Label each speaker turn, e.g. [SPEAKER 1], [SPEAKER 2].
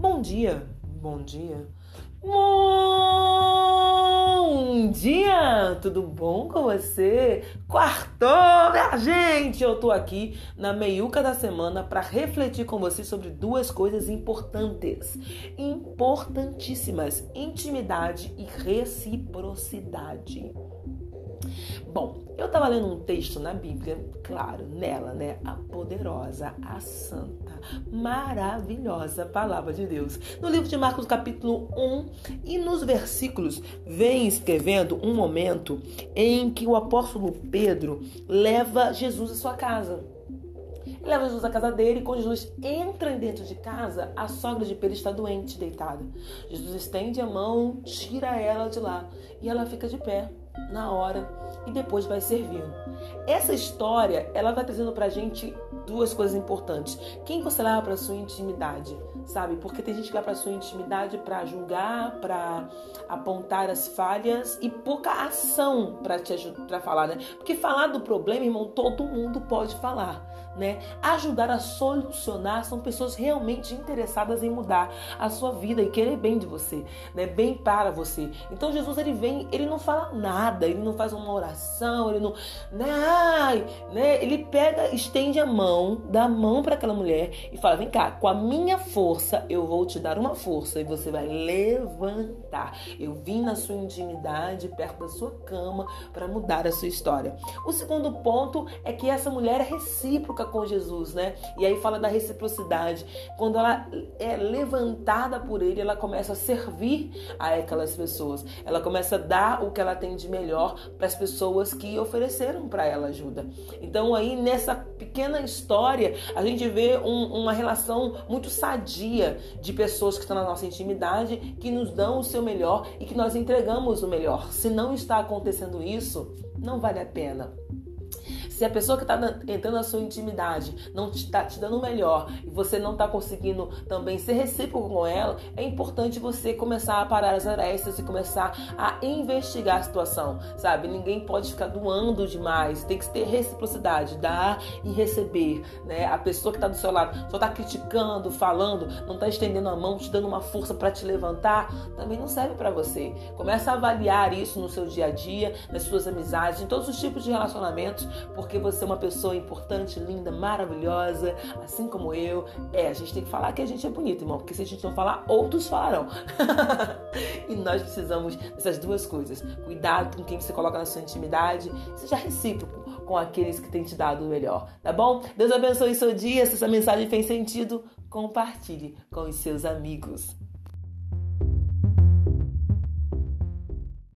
[SPEAKER 1] Bom dia, bom dia, bom dia! Tudo bom com você? Quartou, minha gente! Eu tô aqui na meiuca da semana para refletir com você sobre duas coisas importantes, importantíssimas: intimidade e reciprocidade. Bom, eu estava lendo um texto na Bíblia, claro, nela, né? A poderosa, a santa, maravilhosa palavra de Deus. No livro de Marcos, capítulo 1, e nos versículos, vem escrevendo um momento em que o apóstolo Pedro leva Jesus à sua casa. Ele leva Jesus à casa dele e quando Jesus entra dentro de casa, a sogra de Pedro está doente, deitada. Jesus estende a mão, tira ela de lá e ela fica de pé na hora e depois vai servindo. Essa história, ela vai trazendo pra gente duas coisas importantes. Quem você leva para sua intimidade, sabe? Porque tem gente que vai para sua intimidade para julgar, para apontar as falhas e pouca ação para te para falar, né? Porque falar do problema, irmão, todo mundo pode falar, né? Ajudar a solucionar são pessoas realmente interessadas em mudar a sua vida e querer bem de você, né? Bem para você. Então Jesus ele vem, ele não fala nada, ele não faz uma oração, ele não, né? né? Ele pega, estende a mão mão, dá a mão para aquela mulher e fala: vem cá, com a minha força eu vou te dar uma força e você vai levantar. Eu vim na sua intimidade, perto da sua cama, para mudar a sua história. O segundo ponto é que essa mulher é recíproca com Jesus, né? E aí fala da reciprocidade. Quando ela é levantada por ele, ela começa a servir a aquelas pessoas. Ela começa a dar o que ela tem de melhor para as pessoas que ofereceram para ela ajuda. Então aí nessa pequena história a gente vê um, uma relação muito sadia de pessoas que estão na nossa intimidade, que nos dão o seu melhor e que nós entregamos o melhor. Se não está acontecendo isso, não vale a pena. Se a pessoa que está entrando na sua intimidade não está te, dando o melhor e você não está conseguindo também ser recíproco com ela, é importante você começar a parar as arestas e começar a investigar a situação, sabe? Ninguém pode ficar doando demais, tem que ter reciprocidade, dar e receber, né? A pessoa que está do seu lado só está criticando, falando, não está estendendo a mão, te dando uma força para te levantar, também não serve para você. Começa a avaliar isso no seu dia a dia, nas suas amizades, em todos os tipos de relacionamentos, porque porque você é uma pessoa importante, linda, maravilhosa, assim como eu. É, a gente tem que falar que a gente é bonito, irmão, porque se a gente não falar, outros falarão. e nós precisamos dessas duas coisas. Cuidado com quem você coloca na sua intimidade, seja recíproco com aqueles que têm te dado o melhor, tá bom? Deus abençoe seu dia. Se essa mensagem fez sentido, compartilhe com os seus amigos.